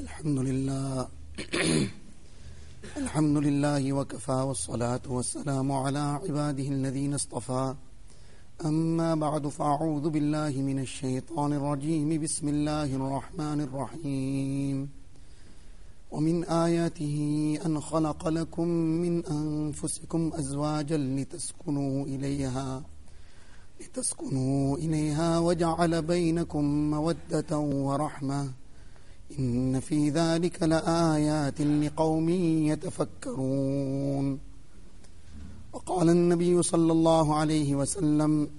الحمد لله. الحمد لله وكفى والصلاة والسلام على عباده الذين اصطفى. أما بعد فأعوذ بالله من الشيطان الرجيم. بسم الله الرحمن الرحيم. ومن آياته أن خلق لكم من أنفسكم أزواجا لتسكنوا إليها لتسكنوا إليها وجعل بينكم مودة ورحمة. إن في ذلك لآيات لقوم يتفكرون وقال النبي صلى الله عليه وسلم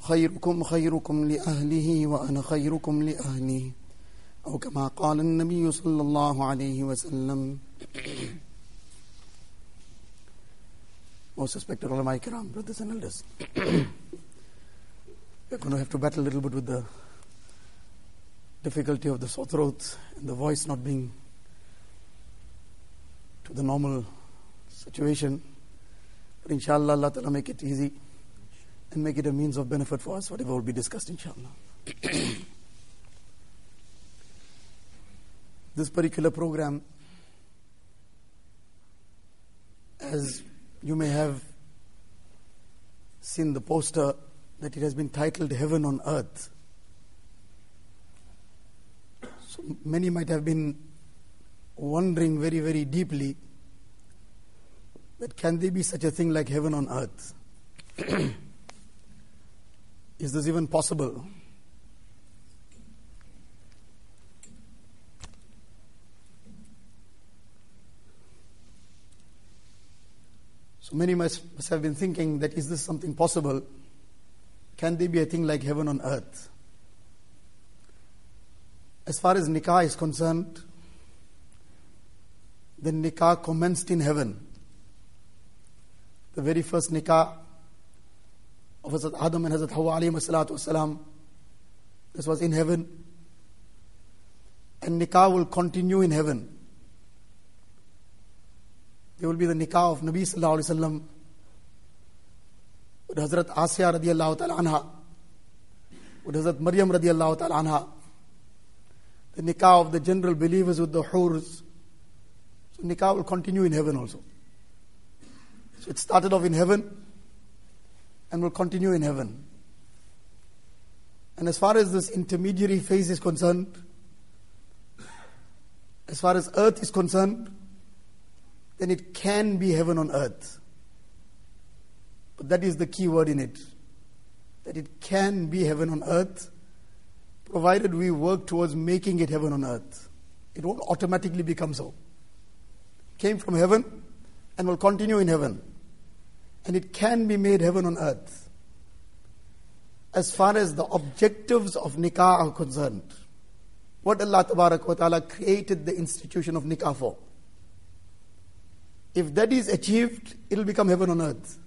خيركم خيركم لأهله وأنا خيركم لأهلي أو كما قال النبي صلى الله عليه وسلم Most respected ulama kiram, brothers and elders. We're going to have to battle a little bit with the difficulty of the sore throat and the voice not being to the normal situation. But inshallah, Allah Ta'ala make it easy and make it a means of benefit for us, whatever will be discussed, inshallah. this particular program, as you may have seen the poster, that it has been titled Heaven on Earth. So many might have been wondering very, very deeply that can there be such a thing like heaven on earth? Is this even possible? So many must, must have been thinking that is this something possible? Can there be a thing like heaven on earth? As far as nikah is concerned, the nikah commenced in heaven. The very first nikah of Hazrat Adam and Hazrat Hawa alayhi salatu wasalam, this was in heaven. And nikah will continue in heaven. There will be the nikah of Nabi sallallahu alayhi wasallam with Hazrat Asya radiallahu ta'ala anha, with Hazrat Maryam radiallahu ta'ala anha, the nikah of the general believers with the hurs. So nikah will continue in heaven also. So it started off in heaven and will continue in heaven. And as far as this intermediary phase is concerned, as far as earth is concerned, then it can be heaven on earth. But that is the key word in it. That it can be heaven on earth provided we work towards making it heaven on earth. It won't automatically become so. Came from heaven and will continue in heaven. And it can be made heaven on earth. As far as the objectives of nikah are concerned, what Allah wa ta'ala created the institution of nikah for. If that is achieved, it will become heaven on earth.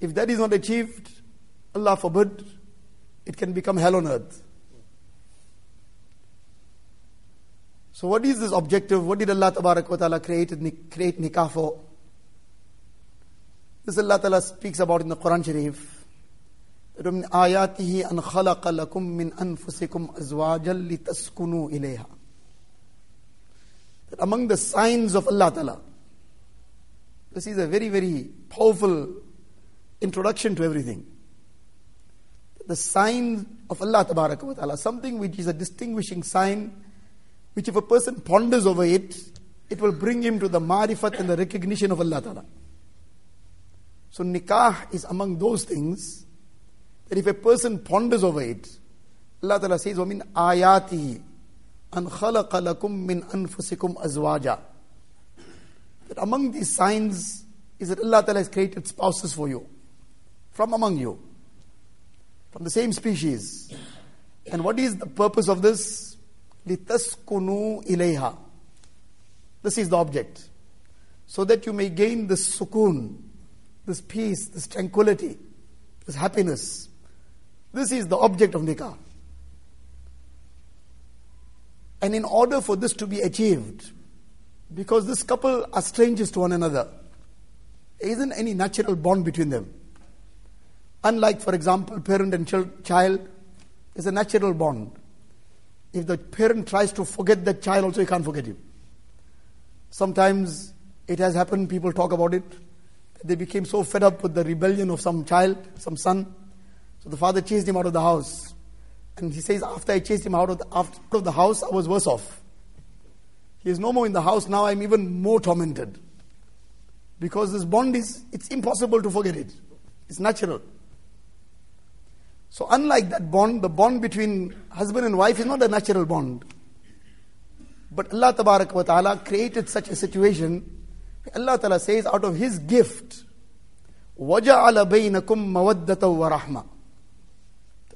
If that is not achieved, Allah forbid, it can become hell on earth. So, what is this objective? What did Allah Ta'ala create, create nikah for? This Allah Ta'ala speaks about in the Quran Sharif. من آياته أن خلق لكم من أنفسكم أزواجا لتسكنوا إليها. That among the signs of Allah Ta'ala, this is a very, very powerful introduction to everything the sign of Allah Ta'ala, something which is a distinguishing sign, which if a person ponders over it, it will bring him to the marifat and the recognition of Allah Ta'ala. So nikah is among those things that if a person ponders over it, Allah Ta'ala says, وَمِنْ آيَاتِهِ أَنْ خَلَقَ لَكُم مِّنْ أَنفُسِكُمْ أَزْوَاجًا That among these signs is that Allah Ta'ala has created spouses for you, from among you from the same species. And what is the purpose of this? لِتَسْكُنُوا إِلَيْهَا This is the object. So that you may gain this sukoon, this peace, this tranquility, this happiness. This is the object of nikah. And in order for this to be achieved, because this couple are strangers to one another, there isn't any natural bond between them. Unlike, for example, parent and child, is a natural bond. if the parent tries to forget that child, also he can't forget him. Sometimes it has happened, people talk about it. They became so fed up with the rebellion of some child, some son. So the father chased him out of the house. And he says, after I chased him out of the, out of the house, I was worse off. He is no more in the house, now I'm even more tormented. Because this bond is, it's impossible to forget it. It's natural. So, unlike that bond, the bond between husband and wife is not a natural bond. But Allah wa ta'ala created such a situation. Allah ta'ala says, out of His gift, وَجَعَلَ بَيْنَكُمْ مَوَدَّةً وَرَحْمَةً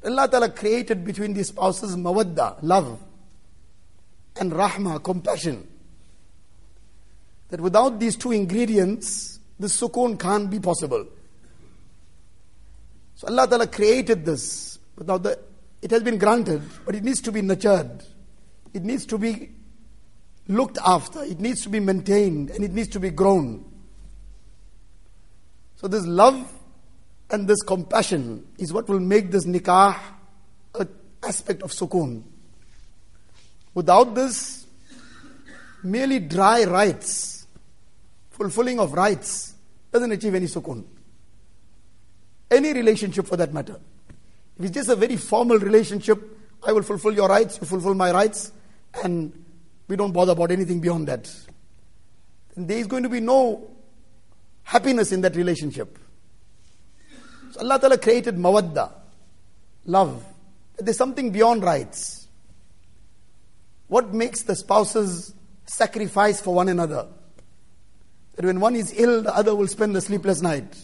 Allah Ta'ala created between these spouses mawadda, love, and rahma, compassion. That without these two ingredients, this sukoon can't be possible. So Allah Ta'ala created this. But now the, it has been granted, but it needs to be nurtured. It needs to be looked after. It needs to be maintained and it needs to be grown. So this love and this compassion is what will make this nikah an aspect of sukoon. Without this, merely dry rights, fulfilling of rights, doesn't achieve any sukoon. Any relationship for that matter. If it's just a very formal relationship, I will fulfill your rights, you fulfill my rights, and we don't bother about anything beyond that. There is going to be no happiness in that relationship. So Allah Ta'ala created mawadda, love. There's something beyond rights. What makes the spouses sacrifice for one another? That when one is ill, the other will spend a sleepless night.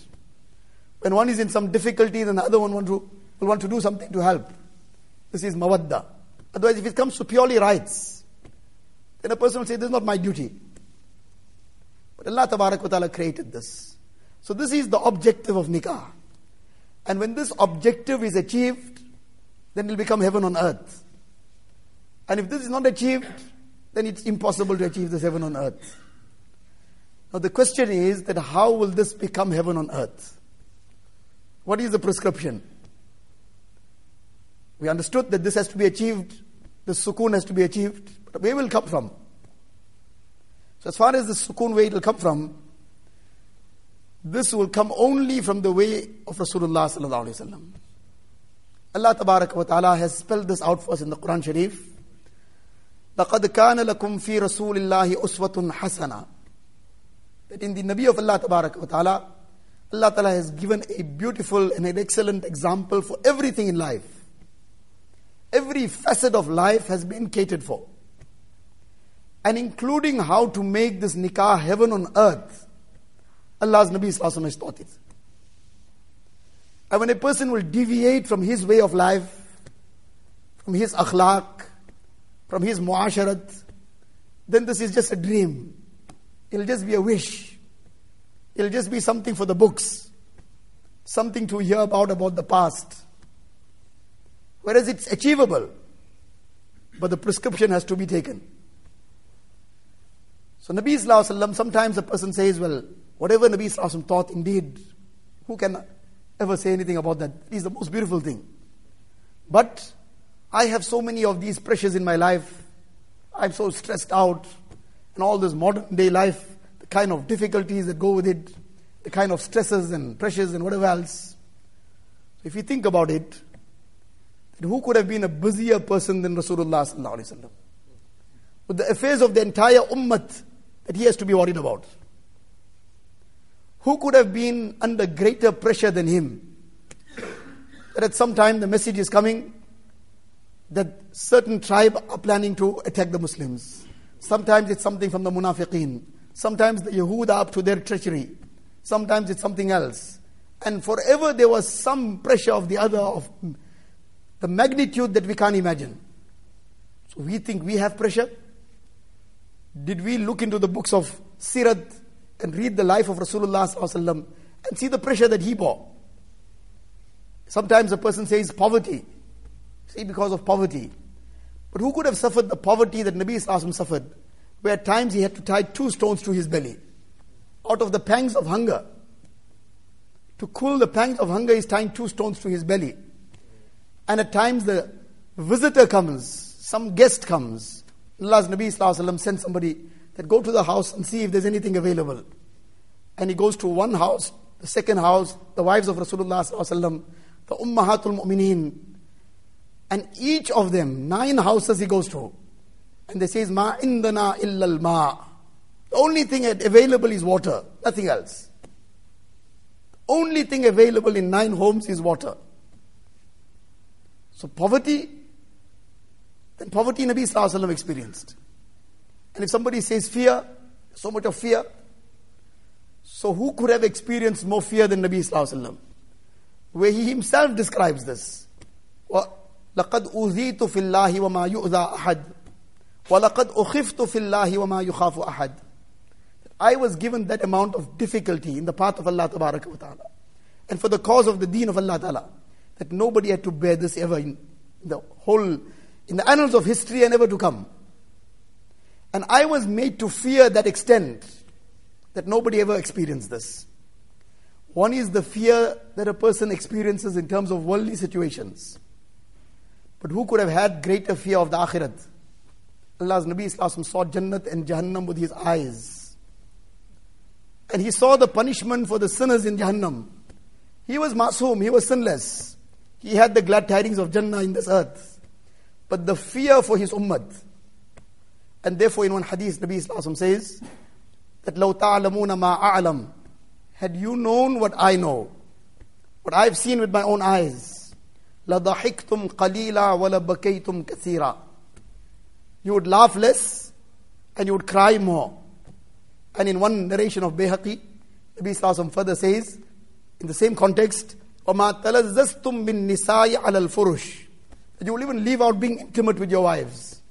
When one is in some difficulty, then the other one want to, will want to do something to help. This is mawadda. Otherwise, if it comes to purely rights, then a person will say, This is not my duty. But Allah Ta'ala created this. So, this is the objective of nikah. And when this objective is achieved, then it will become heaven on earth. And if this is not achieved, then it's impossible to achieve this heaven on earth. Now the question is that how will this become heaven on earth? What is the prescription? We understood that this has to be achieved, the sukoon has to be achieved, but where will it come from? So as far as the sukoon where it will come from, this will come only from the way of Rasulullah sallallahu alaihi wasallam. Allah tabarak wa ta'ala has spelled this out for us in the Quran Sharif. لَقَدْ كَانَ لَكُمْ فِي رَسُولِ اللَّهِ أُسْوَةٌ حَسَنَةٌ That in the Nabi of Allah tabarak wa ta'ala, Allah ta'ala has given a beautiful and an excellent example for everything in life. Every facet of life has been catered for. And including how to make this nikah heaven on earth Allah's Nabi has taught it. And when a person will deviate from his way of life, from his akhlaq, from his muasharat, then this is just a dream. It'll just be a wish. It'll just be something for the books, something to hear about about the past. Whereas it's achievable, but the prescription has to be taken. So Nabi Sallallahu sometimes a person says, well, Whatever Nabi Sallallahu taught, indeed, who can ever say anything about that? It is the most beautiful thing. But I have so many of these pressures in my life. I'm so stressed out. And all this modern day life, the kind of difficulties that go with it, the kind of stresses and pressures and whatever else. If you think about it, who could have been a busier person than Rasulullah with the affairs of the entire ummah that he has to be worried about? Who could have been under greater pressure than him? That at some time the message is coming that certain tribe are planning to attack the Muslims. Sometimes it's something from the munafiqeen. Sometimes the Yahud are up to their treachery. Sometimes it's something else. And forever there was some pressure of the other of the magnitude that we can't imagine. So we think we have pressure. Did we look into the books of Sirat and read the life of Rasulullah and see the pressure that he bore. Sometimes a person says poverty. See, because of poverty. But who could have suffered the poverty that Nabi Sallallahu suffered? Where at times he had to tie two stones to his belly. Out of the pangs of hunger. To cool the pangs of hunger, he's tying two stones to his belly. And at times the visitor comes, some guest comes. Allah's Nabi Sallallahu sent somebody that go to the house and see if there's anything available. And he goes to one house, the second house, the wives of Rasulullah the Ummahatul Mu'mineen. And each of them, nine houses he goes to. And they says, Ma indana illal ma. The only thing available is water, nothing else. The only thing available in nine homes is water. So poverty, then poverty Nabi Sallallahu experienced. And if somebody says fear, so much of fear, so who could have experienced more fear than Nabi Sallallahu Where he himself describes this. لقد أوذيت في الله وما يؤذى أحد وَلَقَدْ أُخِفْتُ فِي اللَّهِ وَمَا يُخَافُ أَحَدٍ I was given that amount of difficulty in the path of Allah wa ta'ala. And for the cause of the deen of Allah ta'ala. That nobody had to bear this ever in the whole, in the annals of history and ever to come. And I was made to fear that extent that nobody ever experienced this. One is the fear that a person experiences in terms of worldly situations. But who could have had greater fear of the akhirat? Allah's Nabi Islam saw Jannat and Jahannam with his eyes. And he saw the punishment for the sinners in Jahannam. He was masoom, he was sinless. He had the glad tidings of Jannah in this earth. But the fear for his ummah. And therefore, in one hadith, Nabi Islam says that لو تعلمون ما أعلم had you known what I know, what I've seen with my own eyes, لضحكتم قليلا ولبكيتم كثيرا you would laugh less and you would cry more. And in one narration of Bayhaqi, Nabi Sallallahu further says, in the same context, وَمَا تَلَزَّزْتُم بِالنِّسَاءِ عَلَى الْفُرُشِ That you will even leave out being intimate with your wives.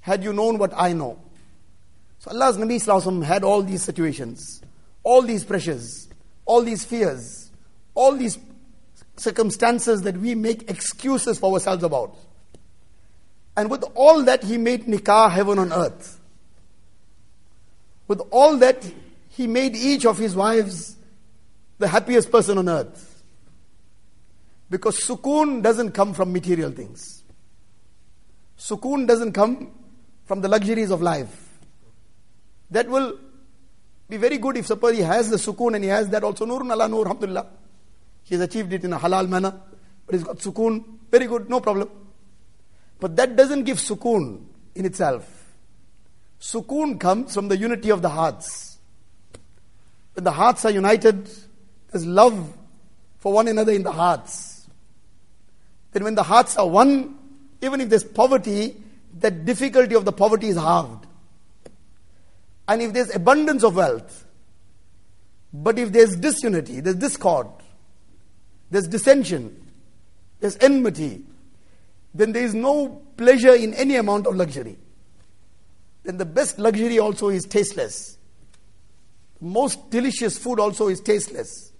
Had you known what I know. So Allah's Nabi Sallallahu had all these situations, all these pressures, all these fears, all these circumstances that we make excuses for ourselves about. And with all that, he made nikah heaven on earth. With all that, he made each of his wives the happiest person on earth. Because sukoon doesn't come from material things. Sukoon doesn't come from the luxuries of life. That will be very good if suppose he has the sukoon and he has that also. Nurun Allah nur, alhamdulillah. He has achieved it in a halal manner. But he's got sukoon. Very good, no problem. But that doesn't give sukoon in itself. Sukoon comes from the unity of the hearts. When the hearts are united, there's love for one another in the hearts. Then when the hearts are one, even if there's poverty, the difficulty of the poverty is halved. And if there's abundance of wealth, but if there's disunity, there's discord, there's dissension, there's enmity, then there is no pleasure in any amount of luxury. Then the best luxury also is tasteless. The most delicious food also is tasteless.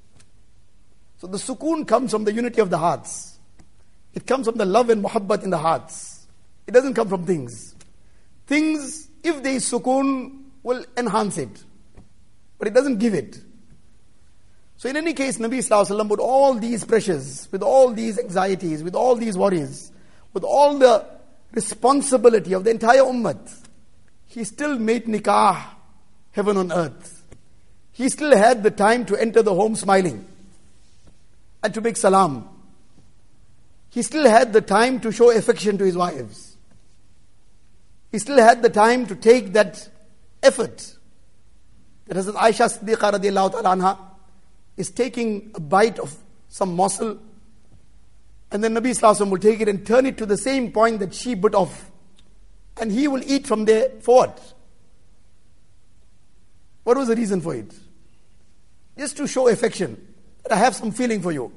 So the sukoon comes from the unity of the hearts. It comes from the love and muhabbat in the hearts. It doesn't come from things. Things, if there is sukoon, will enhance it. But it doesn't give it. So in any case, Nabi Sallallahu with all these pressures, with all these anxieties, with all these worries, with all the responsibility of the entire ummah, he still made nikah heaven on earth. He still had the time to enter the home smiling and to make salam. He still had the time to show affection to his wives. He still had the time to take that effort. That Hazrat Aisha Siddiqa is taking a bite of some morsel and then Nabi Sallallahu will take it and turn it to the same point that she bit off. And he will eat from there forward. What was the reason for it? Just to show affection. That I have some feeling for you.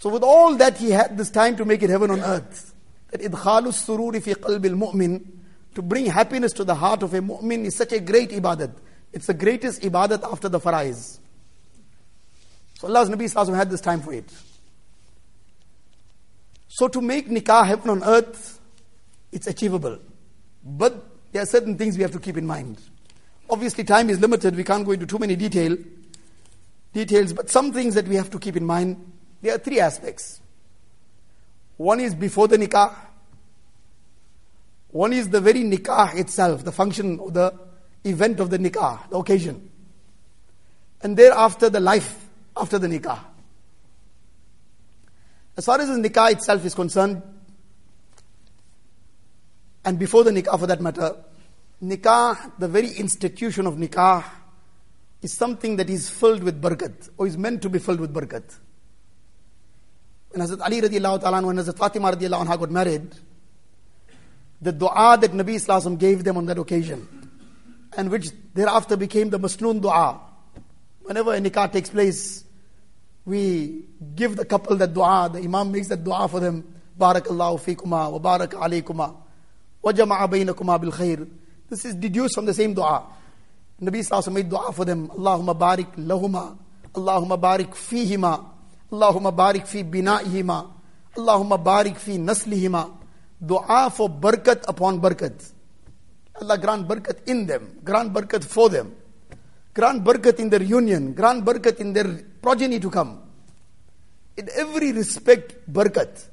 So with all that, he had this time to make it heaven on earth. That idkhalu sururi fi qalbil mu'min, to bring happiness to the heart of a mu'min is such a great ibadat. It's the greatest ibadat after the farais. So Allah's Nabi Sallallahu had this time for it. So to make nikah happen on earth, it's achievable. But there are certain things we have to keep in mind. Obviously, time is limited. We can't go into too many detail details, but some things that we have to keep in mind. There are three aspects. One is before the nikah, One is the very nikah itself, the function the event of the nikah, the occasion. And thereafter, the life after the nikah. As far as the nikah itself is concerned, and before the nikah for that matter, nikah, the very institution of nikah, is something that is filled with barakat, or is meant to be filled with barakat. When Hazrat Ali radiallahu ta'ala, when Hazrat Fatima radiallahu anha got married, the dua that Nabi Islam gave them on that occasion, and which thereafter became the masnoon dua. Whenever a nikah takes place, we give the couple that dua, the imam makes that dua for them. Barakallahu fikuma wa barak alaykuma wa jama'a bainakuma bil khair. This is deduced from the same dua. Nabi Sallallahu made dua for them. Allahumma barik lahuma. Allahumma barik fihima. Allahumma barik fi bina'ihima. Allahumma barik fi naslihima. Dua for barakat upon barakat. Allah grant barakat in them. Grant barakat for them. Grant barakat in their union. Grant barakat in their progeny to come. In every respect, barakat.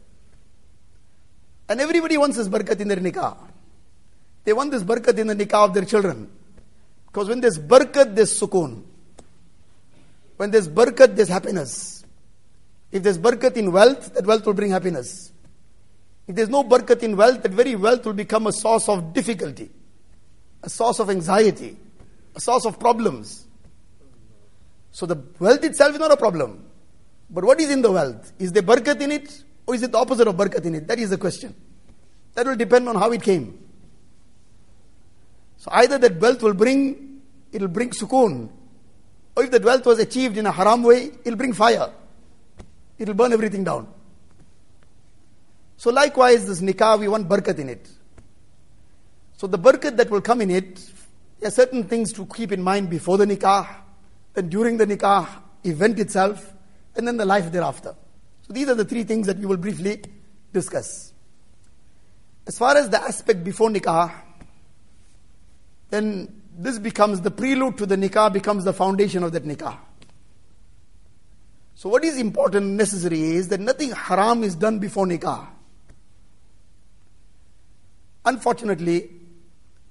And everybody wants this barakat in their nikah. They want this barakat in the nikah of their children. Because when there's barakat, there's sukoon. When there's barakat, there's happiness. If there's barakat in wealth, that wealth will bring happiness. If there's no barakat in wealth, that very wealth will become a source of difficulty, a source of anxiety, a source of problems. So the wealth itself is not a problem. But what is in the wealth? Is there barakat in it? Or is it the opposite of barakat in it? That is the question. That will depend on how it came. So either that wealth will bring, it will bring sukoon. Or if that wealth was achieved in a haram way, it will bring fire. It will burn everything down. So likewise, this nikah, we want barakat in it. So the barakat that will come in it, there are certain things to keep in mind before the nikah, then during the nikah event itself, and then the life thereafter. So these are the three things that we will briefly discuss. As far as the aspect before nikah, then this becomes the prelude to the nikah, becomes the foundation of that nikah. So, what is important and necessary is that nothing haram is done before nikah. Unfortunately,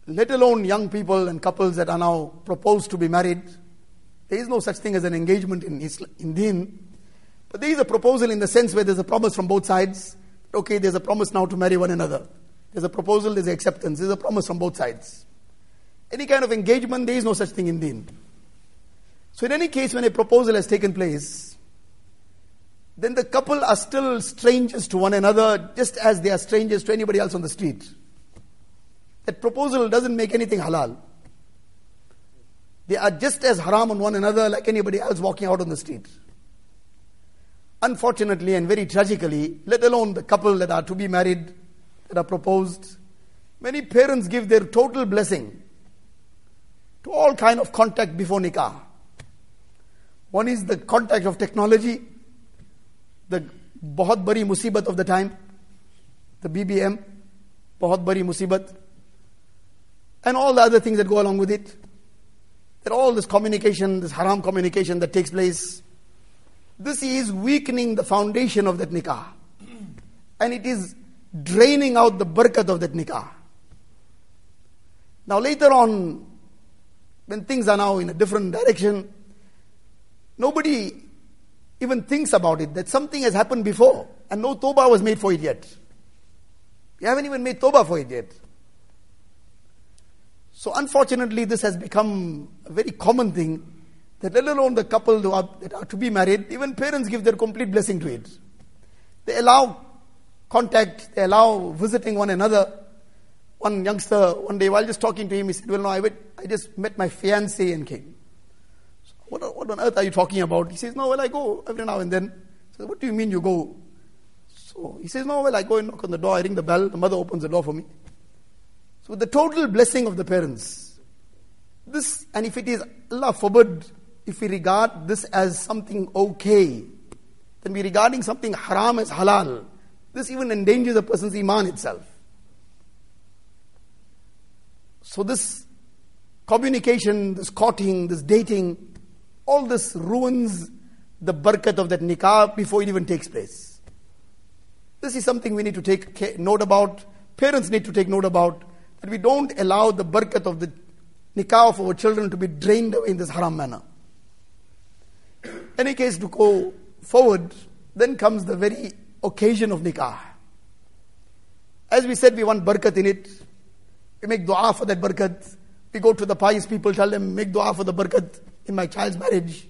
let alone young people and couples that are now proposed to be married, there is no such thing as an engagement in, Islam, in deen. But there is a proposal in the sense where there's a promise from both sides. Okay, there's a promise now to marry one another. There's a proposal, there's acceptance, there's a promise from both sides. Any kind of engagement, there is no such thing in deen. So, in any case, when a proposal has taken place, then the couple are still strangers to one another, just as they are strangers to anybody else on the street. That proposal doesn't make anything halal. They are just as haram on one another like anybody else walking out on the street. Unfortunately and very tragically, let alone the couple that are to be married, that are proposed, many parents give their total blessing to all kind of contact before nikah. One is the contact of technology, the बहुत bari musibat of the time, the BBM, बहुत bari musibat, and all the other things that go along with it. That all this communication, this haram communication that takes place, this is weakening the foundation of that nikah. And it is draining out the barakat of that nikah. Now later on, when things are now in a different direction, nobody even thinks about it that something has happened before and no toba was made for it yet. You haven't even made toba for it yet. So unfortunately, this has become a very common thing that let alone the couple who are, that are to be married, even parents give their complete blessing to it. They allow contact, they allow visiting one another. One youngster, one day, while just talking to him, he said, Well, no, I, I just met my fiancée and came. So what, what on earth are you talking about? He says, No, well, I go every now and then. Said, What do you mean you go? So he says, No, well, I go and knock on the door, I ring the bell, the mother opens the door for me. So, the total blessing of the parents. This, and if it is, Allah forbid, if we regard this as something okay, then we're regarding something haram as halal. This even endangers a person's iman itself. So, this communication, this courting, this dating, all this ruins the barakat of that nikah before it even takes place. This is something we need to take note about. Parents need to take note about. That we don't allow the barakat of the nikah of our children to be drained away in this haram manner. Any case, to go forward, then comes the very occasion of nikah. As we said, we want barakat in it. We make dua for that barakat. We go to the pious people, tell them, make dua for the barakat in my child's marriage.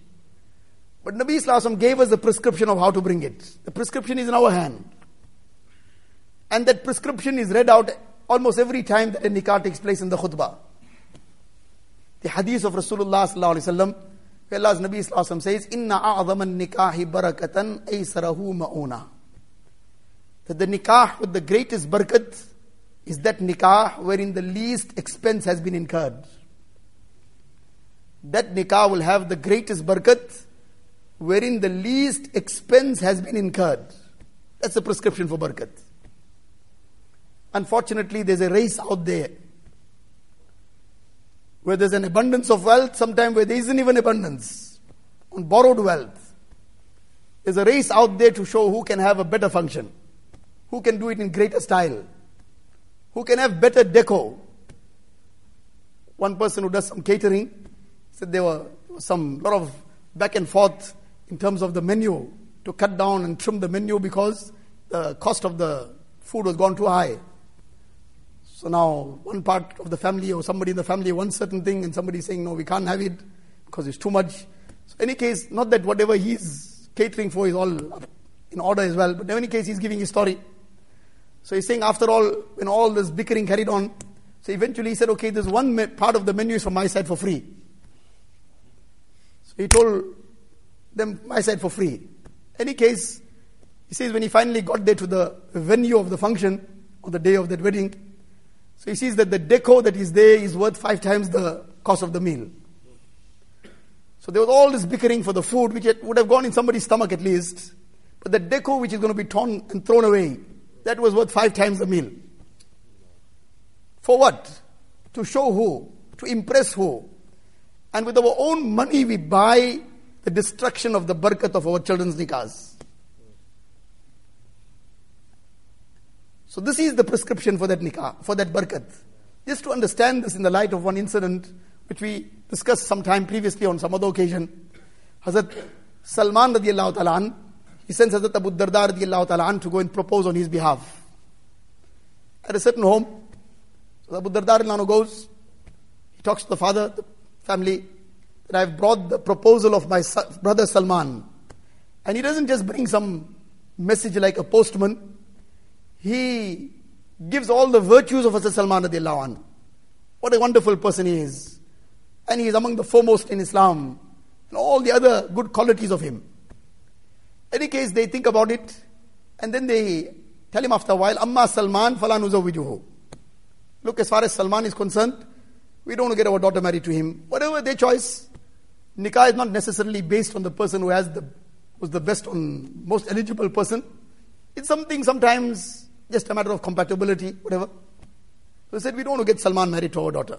But Nabi Islam gave us the prescription of how to bring it. The prescription is in our hand. And that prescription is read out almost every time that a nikah takes place in the khutbah. The hadith of Rasulullah sallallahu alaihi wasallam, where Allah's Nabi sallallahu says, "Inna a'zaman nikahi barakatan aysarahu ma'una." That the nikah with the greatest barakat is that nikah wherein the least expense has been incurred. That nikah will have the greatest barakat wherein the least expense has been incurred. That's the prescription for barakat. Unfortunately, there's a race out there where there's an abundance of wealth, sometimes where there isn't even abundance, on borrowed wealth. There's a race out there to show who can have a better function, who can do it in greater style, who can have better deco. One person who does some catering said there were some lot of back and forth in terms of the menu to cut down and trim the menu because the cost of the food was gone too high. So now one part of the family or somebody in the family wants certain thing and somebody is saying, no, we can't have it because it's too much. So any case, not that whatever he's catering for is all in order as well, but in any case, he's giving his story. So he's saying, after all, when all this bickering carried on, so eventually he said, okay, there's one part of the menu is from my side for free. So he told them my side for free. Any case, he says when he finally got there to the venue of the function on the day of that wedding, so he sees that the deco that is there is worth five times the cost of the meal. So there was all this bickering for the food, which would have gone in somebody's stomach at least. But the deco, which is going to be torn and thrown away, that was worth five times the meal. For what? To show who? To impress who? And with our own money, we buy the destruction of the barakat of our children's nikahs. So this is the prescription for that nikah, for that barakat. Just to understand this in the light of one incident which we discussed some time previously on some other occasion. Hazrat Salman radiallahu ta'ala he sends Hazrat Abu Darda radiallahu ta'ala to go and propose on his behalf. At a certain home, so Abu Darda goes, he talks to the father, the family, that I've brought the proposal of my brother Salman. And he doesn't just bring some message like a postman he gives all the virtues of Hazrat Salman radiallahu What a wonderful person he is. And he is among the foremost in Islam. And all the other good qualities of him. In Any case, they think about it. And then they tell him after a while, Amma Salman falanuzawijuhu. Look, as far as Salman is concerned, we don't want to get our daughter married to him. Whatever their choice. Nikah is not necessarily based on the person who has the, who's the best on most eligible person. It's something sometimes just a matter of compatibility, whatever. So he said, we don't want to get Salman married to our daughter.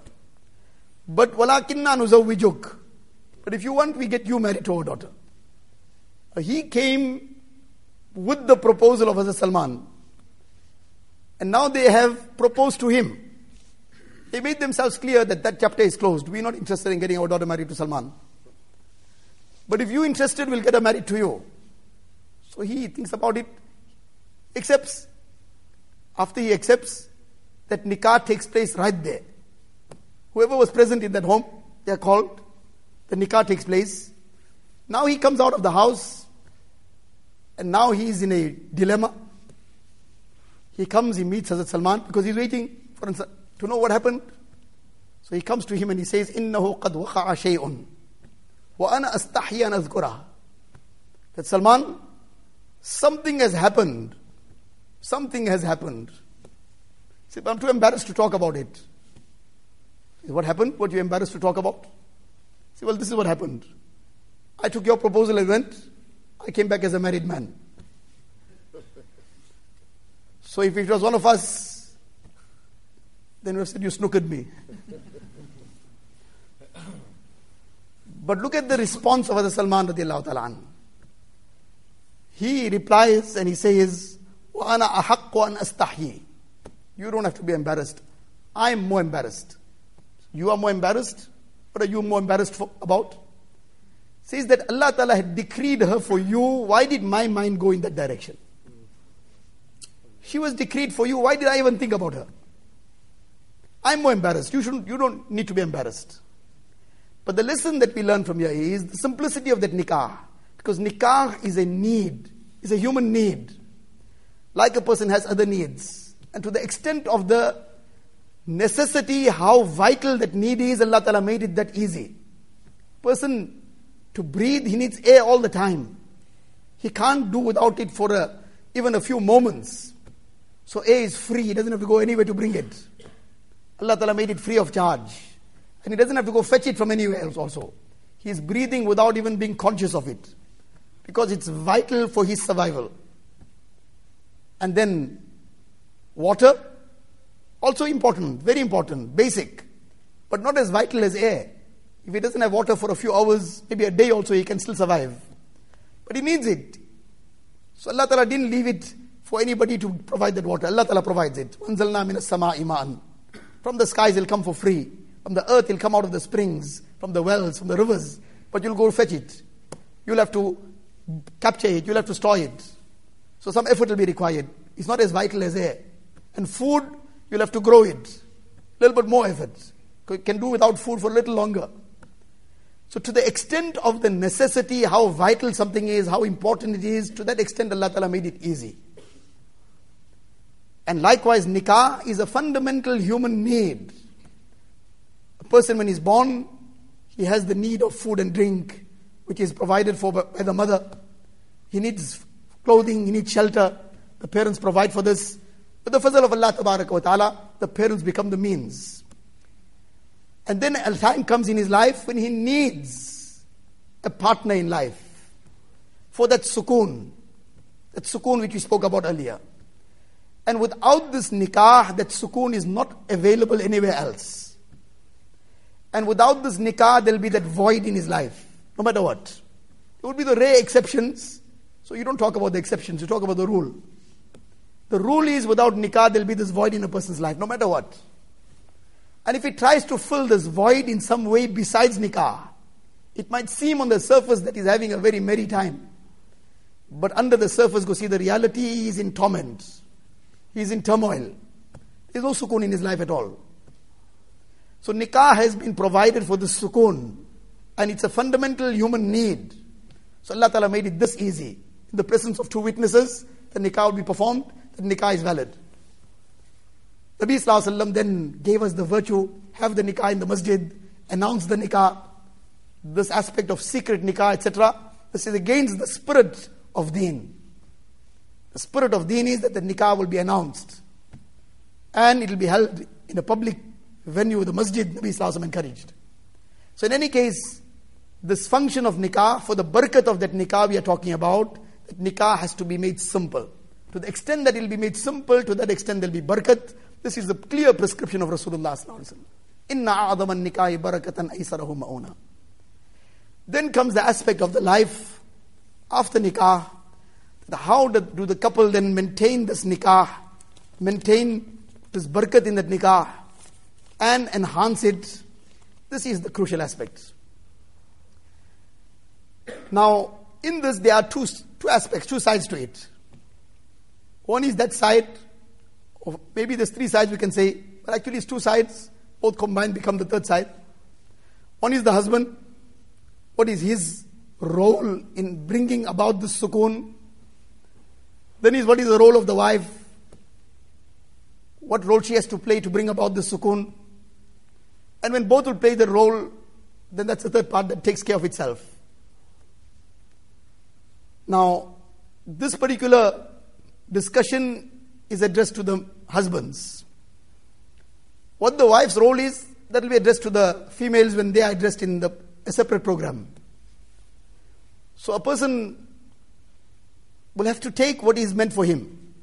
But walakinna nuzawwijuk. But if you want, we get you married to our daughter. Uh, he came with the proposal of Hazrat Salman. And now they have proposed to him. They made themselves clear that that chapter is closed. We're not interested in getting our daughter married to Salman. But if you're interested, we'll get her married to you. So he thinks about it, accepts. After he accepts, that nikah takes place right there. Whoever was present in that home, they are called. The nikah takes place. Now he comes out of the house, and now he is in a dilemma. He comes, he meets Hazrat Salman because he's waiting for him to know what happened. So he comes to him and he says, "Innahu qad waqa'a shay'un, wa ana astahi an That Salman, something has happened Something has happened. See, but I'm too embarrassed to talk about it. What happened? What you're embarrassed to talk about? See, well, this is what happened. I took your proposal and went. I came back as a married man. So if it was one of us, then we have said, You snookered me. but look at the response of Hazrat Salman radiallahu ta'ala. He replies and he says, وَأَنَا أَحَقُّ أَنْ أَسْتَحْيِي You don't have to be embarrassed. I am more embarrassed. You are more embarrassed? What are you more embarrassed for, about? Says that Allah Ta'ala had decreed her for you. Why did my mind go in that direction? She was decreed for you. Why did I even think about her? I'm more embarrassed. You, shouldn't, you don't need to be embarrassed. But the lesson that we learn from here is the simplicity of that nikah. Because nikah is a need, is a human need. Like a person has other needs. And to the extent of the necessity, how vital that need is, Allah Ta'ala made it that easy. Person to breathe, he needs air all the time. He can't do without it for a, even a few moments. So air is free, he doesn't have to go anywhere to bring it. Allah Ta'ala made it free of charge. And he doesn't have to go fetch it from anywhere else also. He is breathing without even being conscious of it. Because it's vital for his survival. And then water, also important, very important, basic, but not as vital as air. If he doesn't have water for a few hours, maybe a day also, he can still survive. But he needs it. So Allah Ta'ala didn't leave it for anybody to provide that water. Allah Ta'ala provides it. From the skies it'll come for free. From the earth it'll come out of the springs, from the wells, from the rivers. But you'll go fetch it. You'll have to capture it, you'll have to store it. So some effort will be required. It's not as vital as air. And food, you'll have to grow it. A little bit more effort. You can do without food for a little longer. So to the extent of the necessity, how vital something is, how important it is, to that extent Allah Ta'ala made it easy. And likewise, nikah is a fundamental human need. A person, when he's born, he has the need of food and drink, which is provided for by the mother. He needs clothing, he needs shelter. The parents provide for this. But the fazl of Allah wa ta'ala, the parents become the means. And then a time comes in his life when he needs a partner in life for that sukoon, that sukoon which we spoke about earlier. And without this nikah, that sukoon is not available anywhere else. And without this nikah, there'll be that void in his life, no matter what. It would be the rare exceptions. So you don't talk about the exceptions, you talk about the rule. The rule is without nikah, there'll be this void in a person's life, no matter what. And if he tries to fill this void in some way besides nikah, it might seem on the surface that he's having a very merry time. But under the surface, go see the reality is in torment. He's in turmoil. There's no sukoon in his life at all. So nikah has been provided for the sukoon. And it's a fundamental human need. So Allah Ta'ala made it this easy. In the presence of two witnesses, the nikah will be performed, the nikah is valid. Nabi Sallallahu then gave us the virtue, have the nikah in the masjid, announce the nikah, this aspect of secret nikah, etc. This is against the spirit of deen. The spirit of deen is that the nikah will be announced. And it will be held in a public venue, the masjid, Nabi Sallallahu encouraged. So in any case, this function of nikah, for the barakat of that nikah we are talking about, nikah has to be made simple. To the extent that it will be made simple, to that extent there will be barakat. This is the clear prescription of Rasulullah Inna a'adhaman nikahi. Then comes the aspect of the life after nikah, how do the couple then maintain this nikah, maintain this barakat in that nikah, and enhance it? This is the crucial aspect. Now, in this, there are two, two aspects, two sides to it. One is that side, or maybe there's three sides we can say, but actually it's two sides, both combined become the third side. One is the husband. What is his role in bringing about the sukoon then is what is the role of the wife? What role she has to play to bring about the sukoon? And when both will play the role, then that's the third part that takes care of itself. Now, this particular discussion is addressed to the husbands. What the wife's role is, that will be addressed to the females when they are addressed in the, a separate program. So a person will have to take what is meant for him.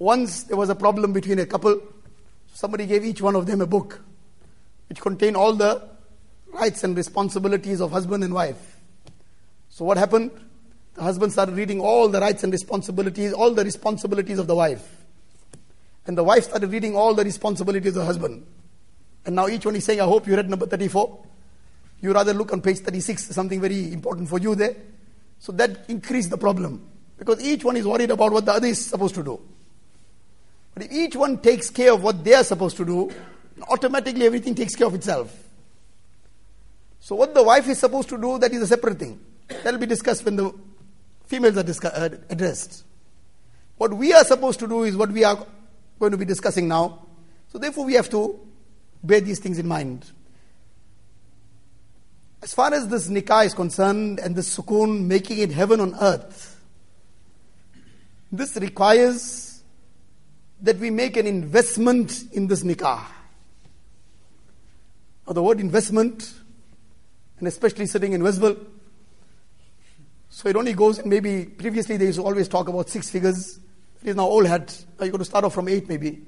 Once there was a problem between a couple, somebody gave each one of them a book which contained all the rights and responsibilities of husband and wife. So what happened? The husband started reading all the rights and responsibilities, all the responsibilities of the wife. And the wife started reading all the responsibilities of the husband. And now each one is saying, I hope you read number 34. You rather look on page 36, something very important for you there. So that increased the problem. Because each one is worried about what the other is supposed to do. But if each one takes care of what they are supposed to do, automatically everything takes care of itself. So what the wife is supposed to do, that is a separate thing. That will be discussed when the females are discuss- uh, addressed. What we are supposed to do is what we are going to be discussing now. So therefore we have to bear these things in mind. As far as this nikah is concerned and the sukoon making it heaven on earth, this requires that we make an investment in this nikah. Now, the word investment, and especially sitting in Westville, so it only goes, maybe previously they used to always talk about six figures. It is now old hat. Now you're going to start off from eight, maybe.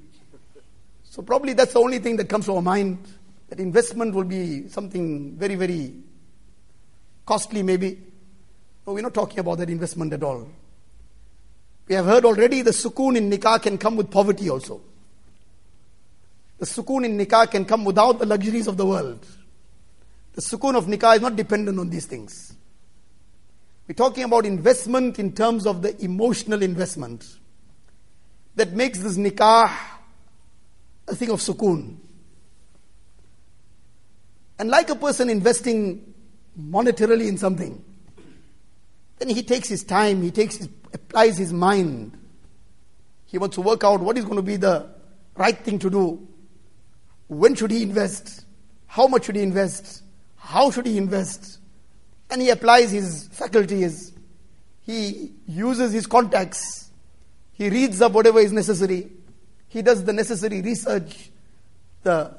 So probably that's the only thing that comes to our mind. That investment will be something very, very costly, maybe. No, we're not talking about that investment at all. We have heard already the sukoon in nikah can come with poverty also. The sukoon in nikah can come without the luxuries of the world. The sukoon of nikah is not dependent on these things. We're talking about investment in terms of the emotional investment that makes this nikah a thing of sukoon. And like a person investing monetarily in something, then he takes his time, he takes his, applies his mind. He wants to work out what is going to be the right thing to do. When should he invest? How much should he invest? How should he invest? And he applies his faculties. He uses his contacts. He reads up whatever is necessary. He does the necessary research. The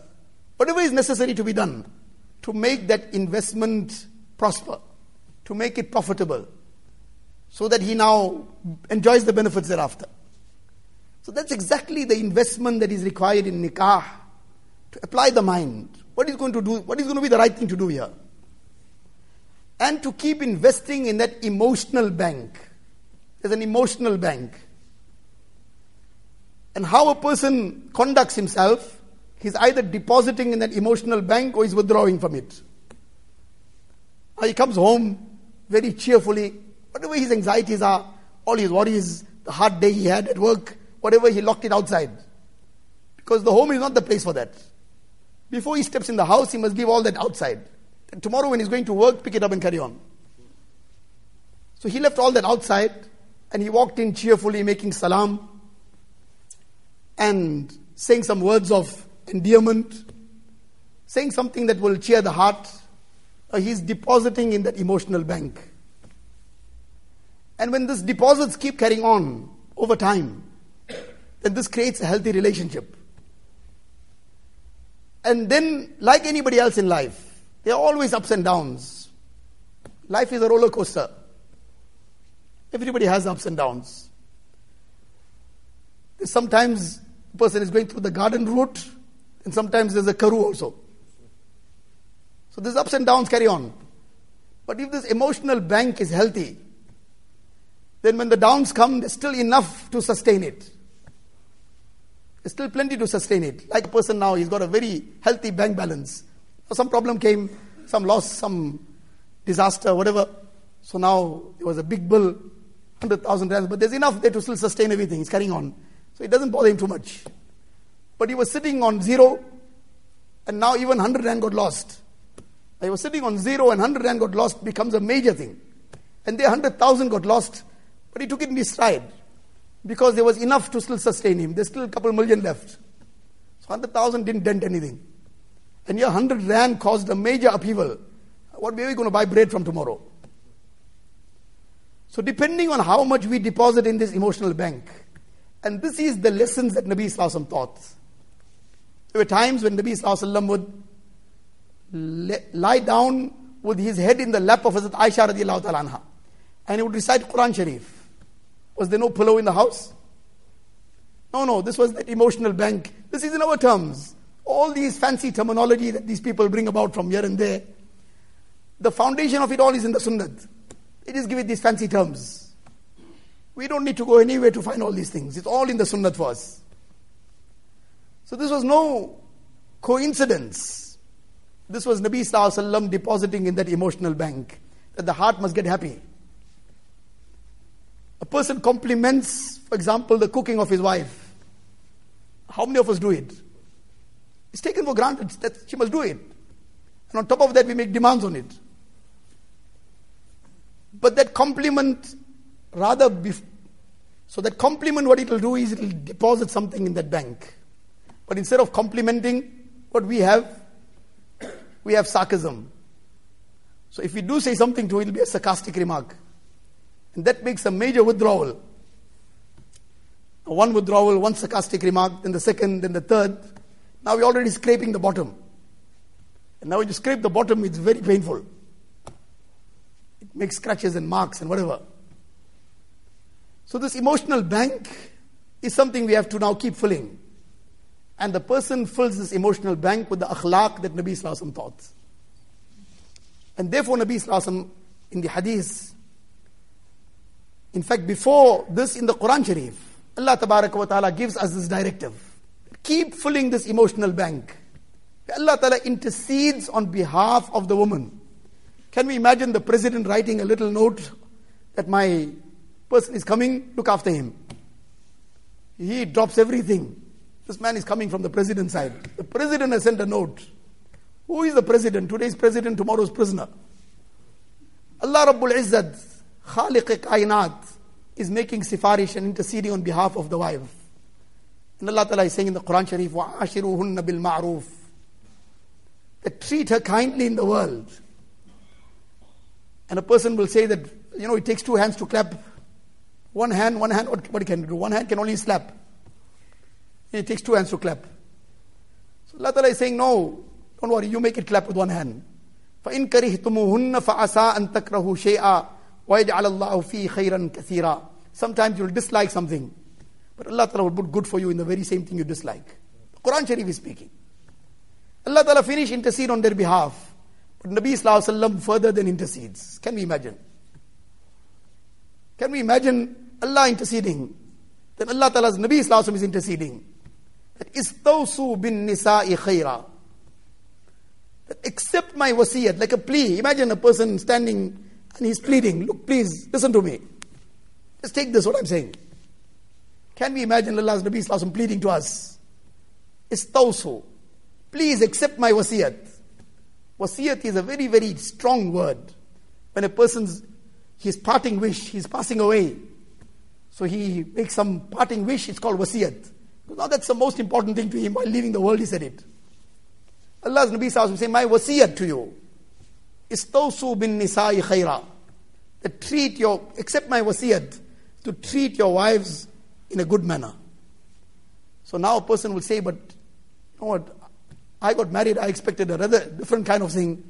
whatever is necessary to be done to make that investment prosper, to make it profitable, so that he now enjoys the benefits thereafter. So that's exactly the investment that is required in nikah to apply the mind. What is going to do? What is going to be the right thing to do here? And to keep investing in that emotional bank. There's an emotional bank. And how a person conducts himself, he's either depositing in that emotional bank or he's withdrawing from it. He comes home very cheerfully, whatever his anxieties are, all his worries, the hard day he had at work, whatever he locked it outside. Because the home is not the place for that. Before he steps in the house, he must leave all that outside. Tomorrow, when he's going to work, pick it up and carry on. So he left all that outside and he walked in cheerfully, making salam and saying some words of endearment, saying something that will cheer the heart. Uh, he's depositing in that emotional bank. And when these deposits keep carrying on over time, then this creates a healthy relationship. And then, like anybody else in life, there are always ups and downs. Life is a roller coaster. Everybody has ups and downs. Sometimes a person is going through the garden route, and sometimes there's a karoo also. So these ups and downs carry on. But if this emotional bank is healthy, then when the downs come, there's still enough to sustain it. There's still plenty to sustain it. Like a person now, he's got a very healthy bank balance. Some problem came, some loss, some disaster, whatever. So now there was a big bill, 100,000 rands, but there's enough there to still sustain everything. He's carrying on. So it doesn't bother him too much. But he was sitting on zero, and now even 100 rand got lost. He was sitting on zero and 100 rand got lost becomes a major thing. And the 100,000 got lost, but he took it in his stride because there was enough to still sustain him. There's still a couple million left. So 100,000 didn't dent anything. And your 100 rand caused a major upheaval. What way are we going to buy bread from tomorrow? So depending on how much we deposit in this emotional bank, and this is the lessons that Nabi Sallallahu taught. There were times when Nabi Sallallahu would lie down with his head in the lap of Hazrat Aisha radiallahu anha, and he would recite Quran Sharif. Was there no pillow in the house? No, no, this was that emotional bank. This is in our terms. All these fancy terminology that these people bring about from here and there, the foundation of it all is in the Sunnah. They just give it these fancy terms. We don't need to go anywhere to find all these things. It's all in the Sunnah for us. So this was no coincidence. This was Nabi Sallallahu depositing in that emotional bank that the heart must get happy. A person compliments, for example, the cooking of his wife. How many of us do it? It's taken for granted that she must do it. And on top of that, we make demands on it. But that compliment, rather, bef- so that compliment, what it will do is it will deposit something in that bank. But instead of complimenting, what we have, we have sarcasm. So if we do say something to it, it will be a sarcastic remark. And that makes a major withdrawal. One withdrawal, one sarcastic remark, then the second, then the third. Now we're already scraping the bottom. And now when you scrape the bottom, it's very painful. It makes scratches and marks and whatever. So this emotional bank is something we have to now keep filling. And the person fills this emotional bank with the akhlaq that Nabi Sallallahu taught. And therefore Nabi Sallallahu in the hadith, in fact before this in the Quran Sharif, Allah Ta'ala gives us this directive. Keep filling this emotional bank. Allah Ta'ala intercedes on behalf of the woman. Can we imagine the president writing a little note that my person is coming, look after him? He drops everything. This man is coming from the president's side. The president has sent a note. Who is the president? Today's president, tomorrow's prisoner. Allah Rabbul Izzat, Khaliq Kainat, is making sifarish and interceding on behalf of the wife. And Allah Ta'ala is saying in the Quran Sharif, وَعَاشِرُوهُنَّ بِالْمَعْرُوفِ That treat her kindly in the world. And a person will say that, you know, it takes two hands to clap. One hand, one hand, what, what can do? One hand can only slap. And it takes two hands to clap. So Allah Ta'ala is saying, no, don't worry, you make it clap with one hand. فَإِن كَرِهْتُمُهُنَّ فَعَسَىٰ أَن تَكْرَهُ شَيْئًا وَيَجْعَلَ اللَّهُ فِي خَيْرًا كَثِيرًا Sometimes you'll dislike something. But Allah Ta'ala will put good for you in the very same thing you dislike. The Quran Sharif is speaking. Allah Ta'ala finish intercede on their behalf. But Nabi Sallallahu Alaihi Wasallam further than intercedes. Can we imagine? Can we imagine Allah interceding? Then Allah Ta'ala's Nabi Sallallahu is interceding. That istawsu bin nisa'i khayra. That accept my wasiyat like a plea. Imagine a person standing and he's pleading, look please, listen to me. Just take this, what I'm saying. Can we imagine Allah's Nabi Sallallahu pleading to us? Istawsu. Please accept my wasiyat. Wasiyat is a very, very strong word. When a person's his parting wish, he's passing away. So he makes some parting wish, it's called wasiyat. Now that's the most important thing to him while leaving the world, he said it. Allah's Nabi Sallallahu say, My wasiyat to you. Istawsu bin nisa'i khaira. That treat your, accept my wasiyat, to treat your wives in a good manner. So now a person will say, but you know what, I got married, I expected a rather different kind of thing.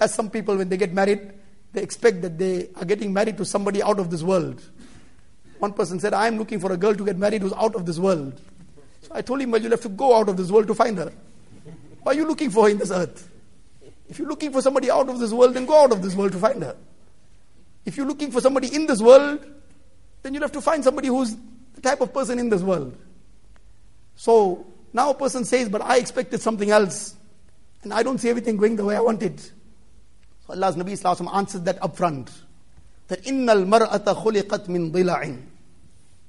As some people, when they get married, they expect that they are getting married to somebody out of this world. One person said, I am looking for a girl to get married who's out of this world. So I told him, well, you'll have to go out of this world to find her. Why are you looking for her in this earth? If you're looking for somebody out of this world, then go out of this world to find her. If you're looking for somebody in this world, then you'll have to find somebody who's the type of person in this world. So now a person says, but I expected something else, and I don't see everything going the way I wanted. So Allah's Nabi Sallallahu answered that upfront. That innal mar'ata khuliqat min dila'in.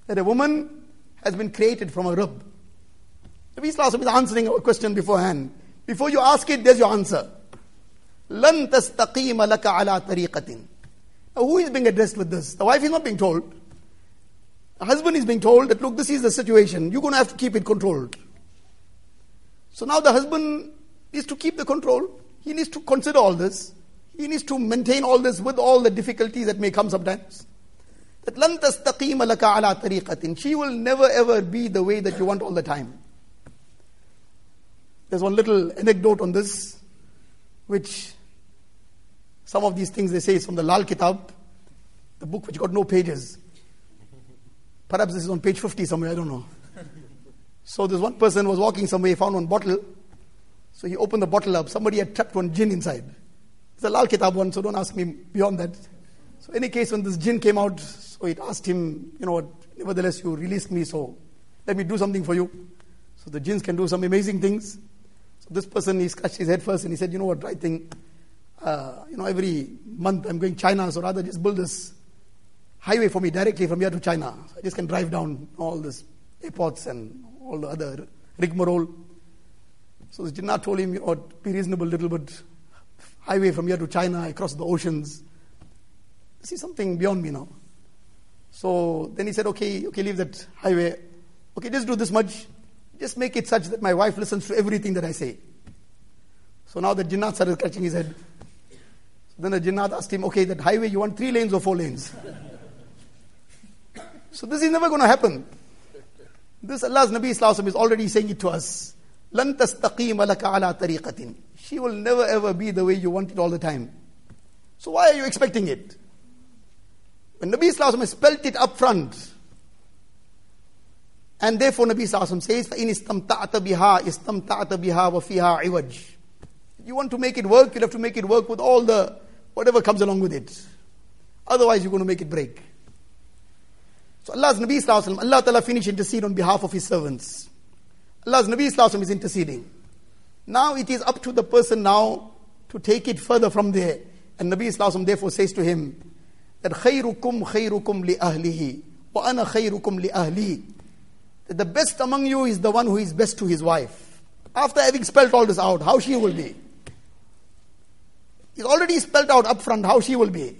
That a woman has been created from a rib. Nabi Sallallahu is answering a question beforehand. Before you ask it, there's your answer. لن تستقيم لك على طريقة. Now who is being addressed with this? The wife is not being told. The husband is being told that, look, this is the situation. You're going to have to keep it controlled. So now the husband needs to keep the control. He needs to consider all this. He needs to maintain all this with all the difficulties that may come sometimes. That لن تستقيم لك على طريقة. She will never ever be the way that you want all the time. There's one little anecdote on this, which some of these things they say is from the Lal Kitab, the book which got no pages. Perhaps this is on page 50 somewhere, I don't know. So this one person was walking somewhere, he found one bottle. So he opened the bottle up. Somebody had trapped one jinn inside. It's a Lal Kitab one, so don't ask me beyond that. So in any case, when this jinn came out, so it asked him, you know what, nevertheless you released me, so let me do something for you. So the jinns can do some amazing things. So this person, he scratched his head first and he said, you know what, right thing, uh, you know, every month I'm going China, so rather just build this highway for me directly from here to China. So I just can drive down all these airports and all the other rigmarole. So the Jinnah told him, know, be reasonable little bit. Highway from here to China, across the oceans. Is something beyond me now. So then he said, okay, okay, leave that highway. Okay, just do this much. Just make it such that my wife listens to everything that I say. So now the Jinnah started scratching his head. Then the Jinnat asked him, okay, that highway, you want three lanes or four lanes? so this is never going to happen. This Allah's Nabi Islam is already saying it to us. لن تستقيم لك على طريقة. She will never ever be the way you want it all the time. So why are you expecting it? When Nabi Islam has spelt it up front, and therefore Nabi Islam says, فَإِنِ اسْتَمْتَعْتَ بِهَا اسْتَمْتَعْتَ بِهَا وَفِيهَا عِوَجٍ You want to make it work, you have to make it work with all the whatever comes along with it. Otherwise, you're going to make it break. So Allah's Nabi Sallallahu Allah Ta'ala finished intercede on behalf of His servants. Allah's Nabi Sallallahu is interceding. Now it is up to the person now to take it further from there. And Nabi Sallallahu therefore says to him that خيركم خيركم لأهله وأنا خيركم لأهلي that the best among you is the one who is best to his wife. After having spelled all this out, how she will be. He's already spelled out up front how she will be.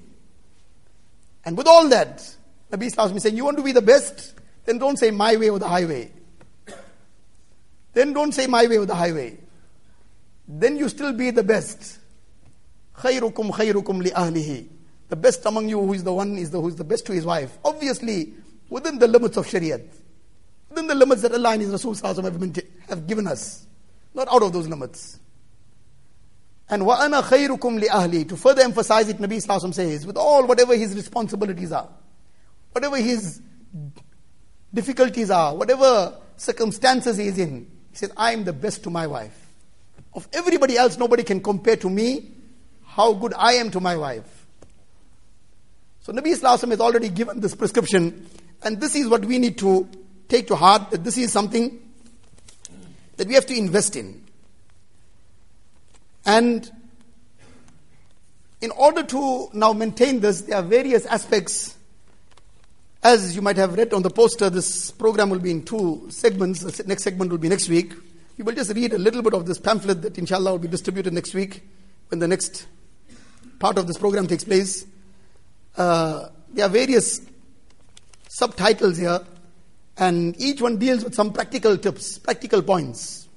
And with all that, Nabi Islam is saying, You want to be the best? Then don't say my way or the highway. Then don't say my way or the highway. Then you still be the best. خيركم خيركم لأهله. The best among you who is the one is the, who is the best to his wife. Obviously, within the limits of Shariat. Within the limits that Allah and His Rasul have, have given us. Not out of those limits. And وَأَنَا خَيْرُكُمْ لِأَهْلِي To further emphasize it, Nabi Sallallahu says, with all whatever his responsibilities are, whatever his difficulties are, whatever circumstances he is in, he says, I am the best to my wife. Of everybody else, nobody can compare to me how good I am to my wife. So Nabi Sallallahu has already given this prescription, and this is what we need to take to heart, that this is something that we have to invest in. And in order to now maintain this, there are various aspects. As you might have read on the poster, this program will be in two segments. The next segment will be next week. You will just read a little bit of this pamphlet that inshallah will be distributed next week when the next part of this program takes place. Uh, there are various subtitles here, and each one deals with some practical tips, practical points.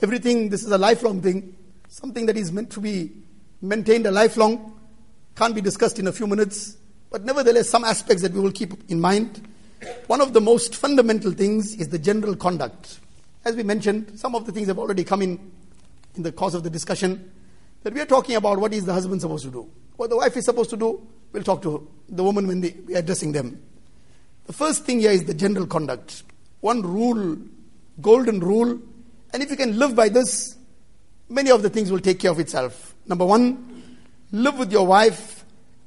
Everything, this is a lifelong thing something that is meant to be maintained a lifelong, can't be discussed in a few minutes, but nevertheless, some aspects that we will keep in mind. One of the most fundamental things is the general conduct. As we mentioned, some of the things have already come in in the course of the discussion. That we are talking about what is the husband supposed to do. What the wife is supposed to do, we'll talk to the woman when they, we are addressing them. The first thing here is the general conduct. One rule, golden rule, and if you can live by this, many of the things will take care of itself. Number one, live with your wife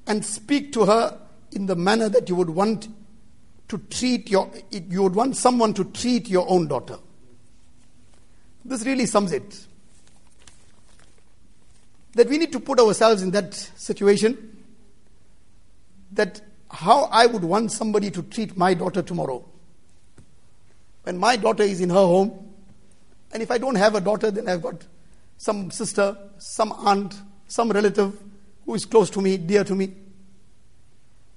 and speak to her in the manner that you would want to treat your, you would want someone to treat your own daughter. This really sums it. That we need to put ourselves in that situation. That how I would want somebody to treat my daughter tomorrow. When my daughter is in her home, and if I don't have a daughter, then I've got some sister, some aunt, some relative who is close to me, dear to me.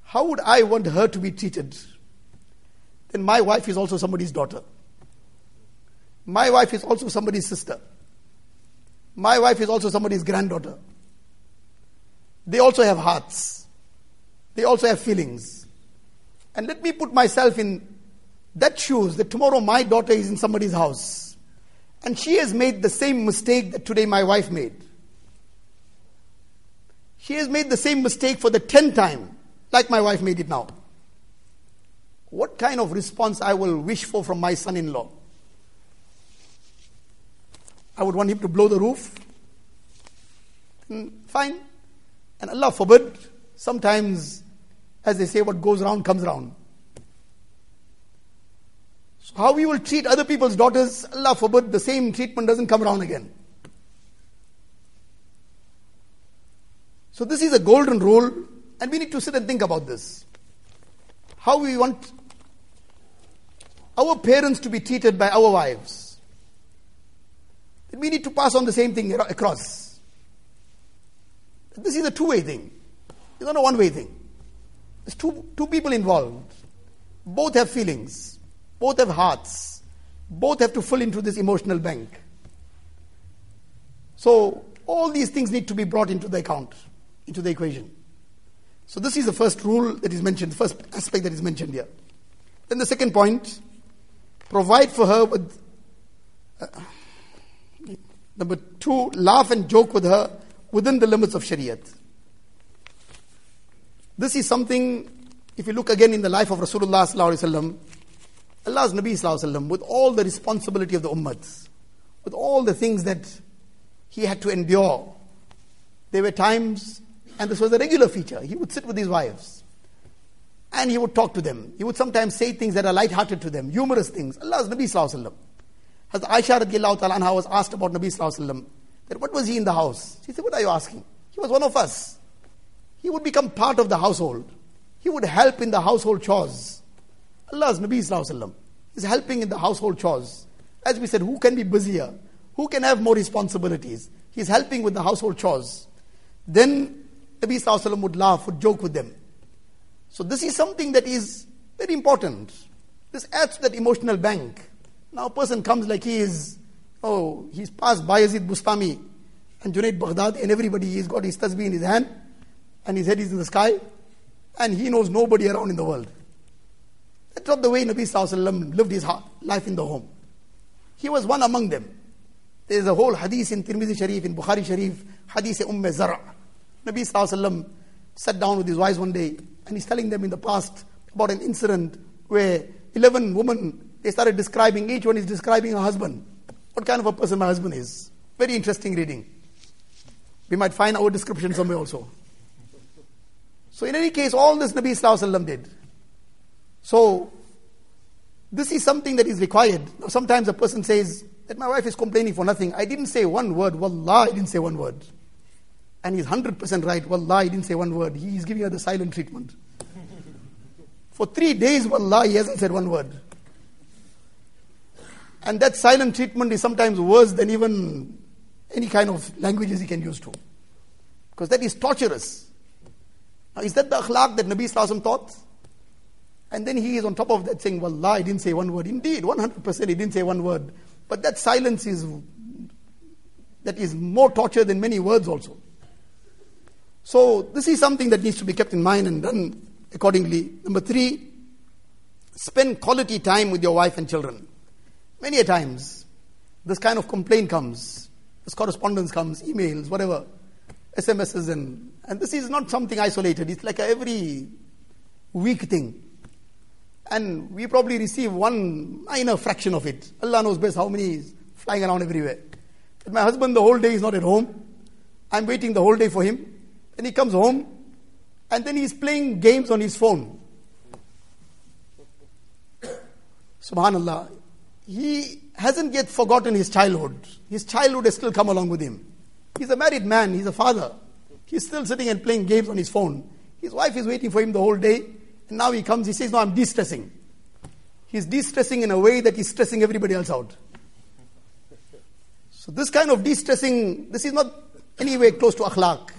How would I want her to be treated? Then my wife is also somebody's daughter. My wife is also somebody's sister. My wife is also somebody's granddaughter. They also have hearts. They also have feelings. And let me put myself in that shoes that tomorrow my daughter is in somebody's house and she has made the same mistake that today my wife made. She has made the same mistake for the tenth time, like my wife made it now. What kind of response I will wish for from my son in law? I would want him to blow the roof. Mm, fine. And Allah forbid, sometimes, as they say, what goes around comes around. So how we will treat other people's daughters, Allah forbid, the same treatment doesn't come around again. So this is a golden rule, and we need to sit and think about this. How we want our parents to be treated by our wives. We need to pass on the same thing across. This is a two way thing. It's not a one way thing. There's two, two people involved. Both have feelings. Both have hearts. Both have to fill into this emotional bank. So, all these things need to be brought into the account, into the equation. So, this is the first rule that is mentioned, the first aspect that is mentioned here. Then the second point provide for her with. Uh, number two, laugh and joke with her within the limits of Shariat. This is something, if you look again in the life of Rasulullah Allah's Nabi Wasallam, with all the responsibility of the ummah, with all the things that he had to endure, there were times, and this was a regular feature, he would sit with his wives and he would talk to them. He would sometimes say things that are light-hearted to them, humorous things. Allah's Nabi Wasallam. As Aisha radiallahu anha was asked about Nabi Wasallam, that what was he in the house? She said, what are you asking? He was one of us. He would become part of the household. He would help in the household chores. Allah's Nabi Sallallahu is helping in the household chores. As we said, who can be busier? Who can have more responsibilities? He's helping with the household chores. Then Nabi Sallallahu would laugh, would joke with them. So this is something that is very important. This adds to that emotional bank. Now a person comes like he is, oh, he's passed by Bayezid Bustami and Junaid Baghdad and everybody, he's got his tasbih in his hand and his head is in the sky and he knows nobody around in the world. That's not the way Nabi Sallallahu lived his life in the home. He was one among them. There is a whole hadith in Tirmidhi Sharif, in Bukhari Sharif, hadith of Umm Zara. Nabi Sallallahu sat down with his wives one day and he's telling them in the past about an incident where 11 women, they started describing, each one is describing her husband. What kind of a person my husband is. Very interesting reading. We might find our description somewhere also. So in any case, all this Nabi Sallallahu did. So, this is something that is required. Sometimes a person says that my wife is complaining for nothing. I didn't say one word. Wallah, I didn't say one word. And he's 100% right. Wallah, I didn't say one word. He's giving her the silent treatment. for three days, wallah, he hasn't said one word. And that silent treatment is sometimes worse than even any kind of languages he can use to. Because that is torturous. Now, is that the akhlaq that Nabi Sallallahu taught? And then he is on top of that saying, Wallah, he didn't say one word. Indeed, 100% he didn't say one word. But that silence is, that is more torture than many words also. So this is something that needs to be kept in mind and done accordingly. Number three, spend quality time with your wife and children. Many a times, this kind of complaint comes, this correspondence comes, emails, whatever, SMSs, and, and this is not something isolated. It's like every week thing. And we probably receive one minor fraction of it. Allah knows best how many is flying around everywhere. But my husband the whole day is not at home. I'm waiting the whole day for him. Then he comes home and then he's playing games on his phone. Subhanallah. He hasn't yet forgotten his childhood. His childhood has still come along with him. He's a married man, he's a father. He's still sitting and playing games on his phone. His wife is waiting for him the whole day. And now he comes, he says, No, I'm de stressing. He's de stressing in a way that he's stressing everybody else out. So, this kind of de stressing, this is not anywhere close to akhlaq.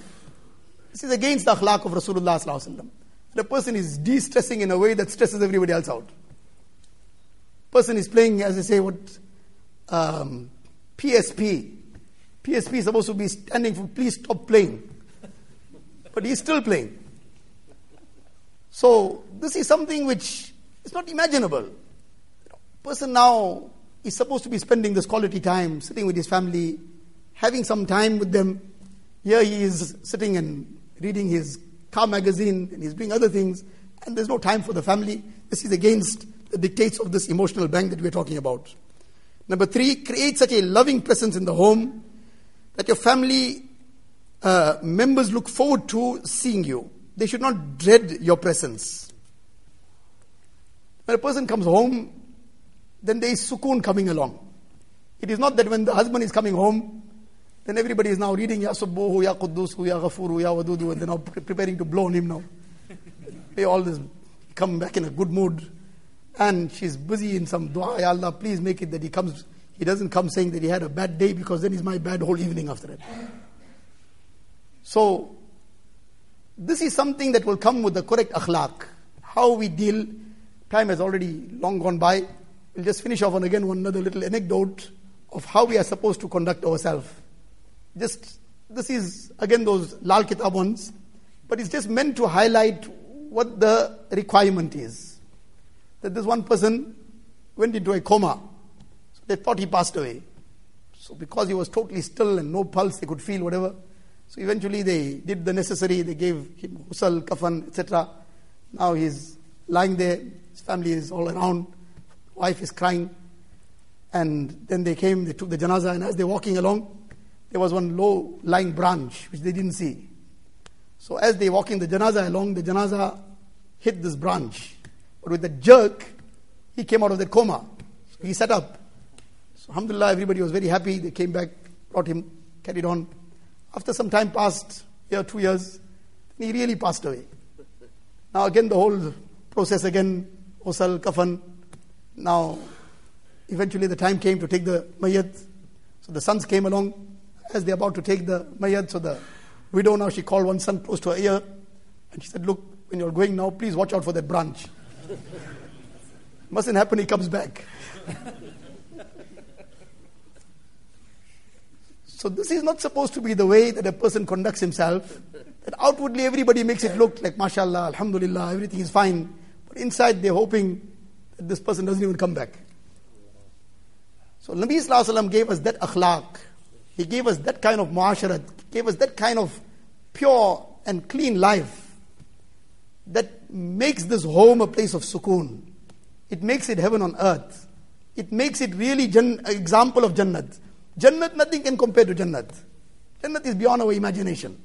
This is against the akhlaq of Rasulullah. The person is de stressing in a way that stresses everybody else out. Person is playing, as I say, what um, PSP. PSP is supposed to be standing for please stop playing. But he's still playing. So this is something which is not imaginable. Person now is supposed to be spending this quality time, sitting with his family, having some time with them. Here he is sitting and reading his car magazine and he's doing other things, and there's no time for the family. This is against the dictates of this emotional bank that we're talking about. Number three, create such a loving presence in the home that your family uh, members look forward to seeing you. They should not dread your presence. When a person comes home, then there is sukoon coming along. It is not that when the husband is coming home, then everybody is now reading Ya Subbuhu, Ya Quddusu, Ya Ghafuru, Ya Wadudu, and they're now preparing to blow on him now. They all this come back in a good mood. And she's busy in some dua, Ya Allah, please make it that he comes, he doesn't come saying that he had a bad day because then it's my bad whole evening after that. So, this is something that will come with the correct akhlaq. How we deal, time has already long gone by. We'll just finish off on again one another little anecdote of how we are supposed to conduct ourselves. Just, this is again those Lal Kitab ones, but it's just meant to highlight what the requirement is. That this one person went into a coma. So they thought he passed away. So because he was totally still and no pulse, they could feel whatever. So eventually they did the necessary, they gave him husal, kafan, etc. Now he's lying there, his family is all around, wife is crying. And then they came, they took the janaza, and as they're walking along, there was one low lying branch which they didn't see. So as they walking the janaza along, the janaza hit this branch. But with a jerk, he came out of the coma. So he sat up. So alhamdulillah, everybody was very happy. They came back, brought him, carried on. After some time passed, year, two years, he really passed away. Now again the whole process again, osal, kafan. Now, eventually the time came to take the mayat. So the sons came along as they're about to take the mayat. So the widow now, she called one son close to her ear. And she said, look, when you're going now, please watch out for that branch. Mustn't happen, he comes back. so this is not supposed to be the way that a person conducts himself. That outwardly everybody makes it look like, mashallah, alhamdulillah, everything is fine. But inside they're hoping that this person doesn't even come back. So Nabi Sallallahu gave us that akhlaq. He gave us that kind of muasharat, gave us that kind of pure and clean life that makes this home a place of sukoon. It makes it heaven on earth. It makes it really an example of Jannat. Jannat, nothing can compare to Jannat. Jannat is beyond our imagination.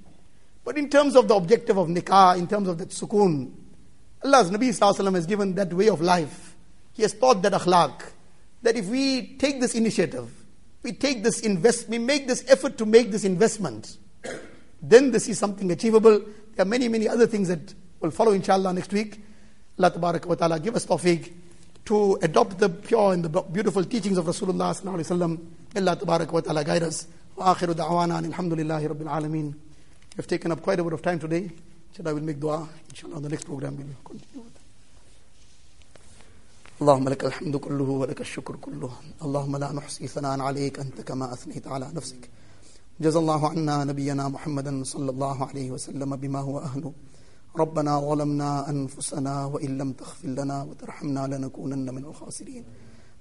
But in terms of the objective of nikah, in terms of that sukoon, Allah's Nabi Sallallahu has given that way of life. He has taught that akhlaq. That if we take this initiative, we take this invest, we make this effort to make this investment, then this is something achievable. There are many, many other things that will follow inshallah next week. Allah wa ta'ala give us tawfiq to adopt the pure and the beautiful teachings of Rasulullah sallallahu alaihi wasallam. Allah wa ta'ala guide us. Wa akhiru da'wana alhamdulillahi rabbil alameen. We've taken up quite a bit of time today. Inshallah, I will make dua. Inshallah, on the next program we will continue. اللهم لك الحمد كله ولك الشكر كله. اللهم لا نحصي ثناء عليك أنت كما أثنيت على نفسك. جزا الله عنا نبينا محمدا صلى الله عليه وسلم بما هو أهله. ربنا ظلمنا أنفسنا وإن لم تغفر لنا وترحمنا لنكونن من الخاسرين.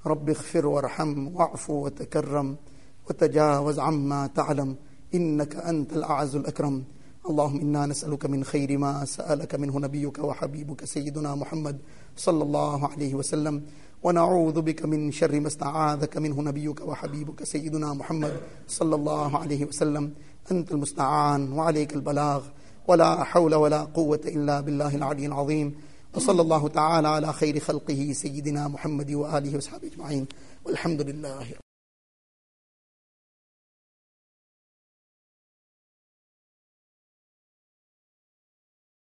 رب اغفر وارحم واعف وتكرم وتجاوز عما تعلم. إنك أنت الأعز الأكرم. اللهم إنا نسألك من خير ما سألك منه نبيك وحبيبك سيدنا محمد صلى الله عليه وسلم. ونعوذ بك من شر ما استعاذك منه نبيك وحبيبك سيدنا محمد صلى الله عليه وسلم. أنت المستعان وعليك البلاغ. ولا حول ولا قوة إلا بالله العلي العظيم. وصلى الله تعالى على خير خلقه سيدنا محمد وآله وصحبه أجمعين. والحمد لله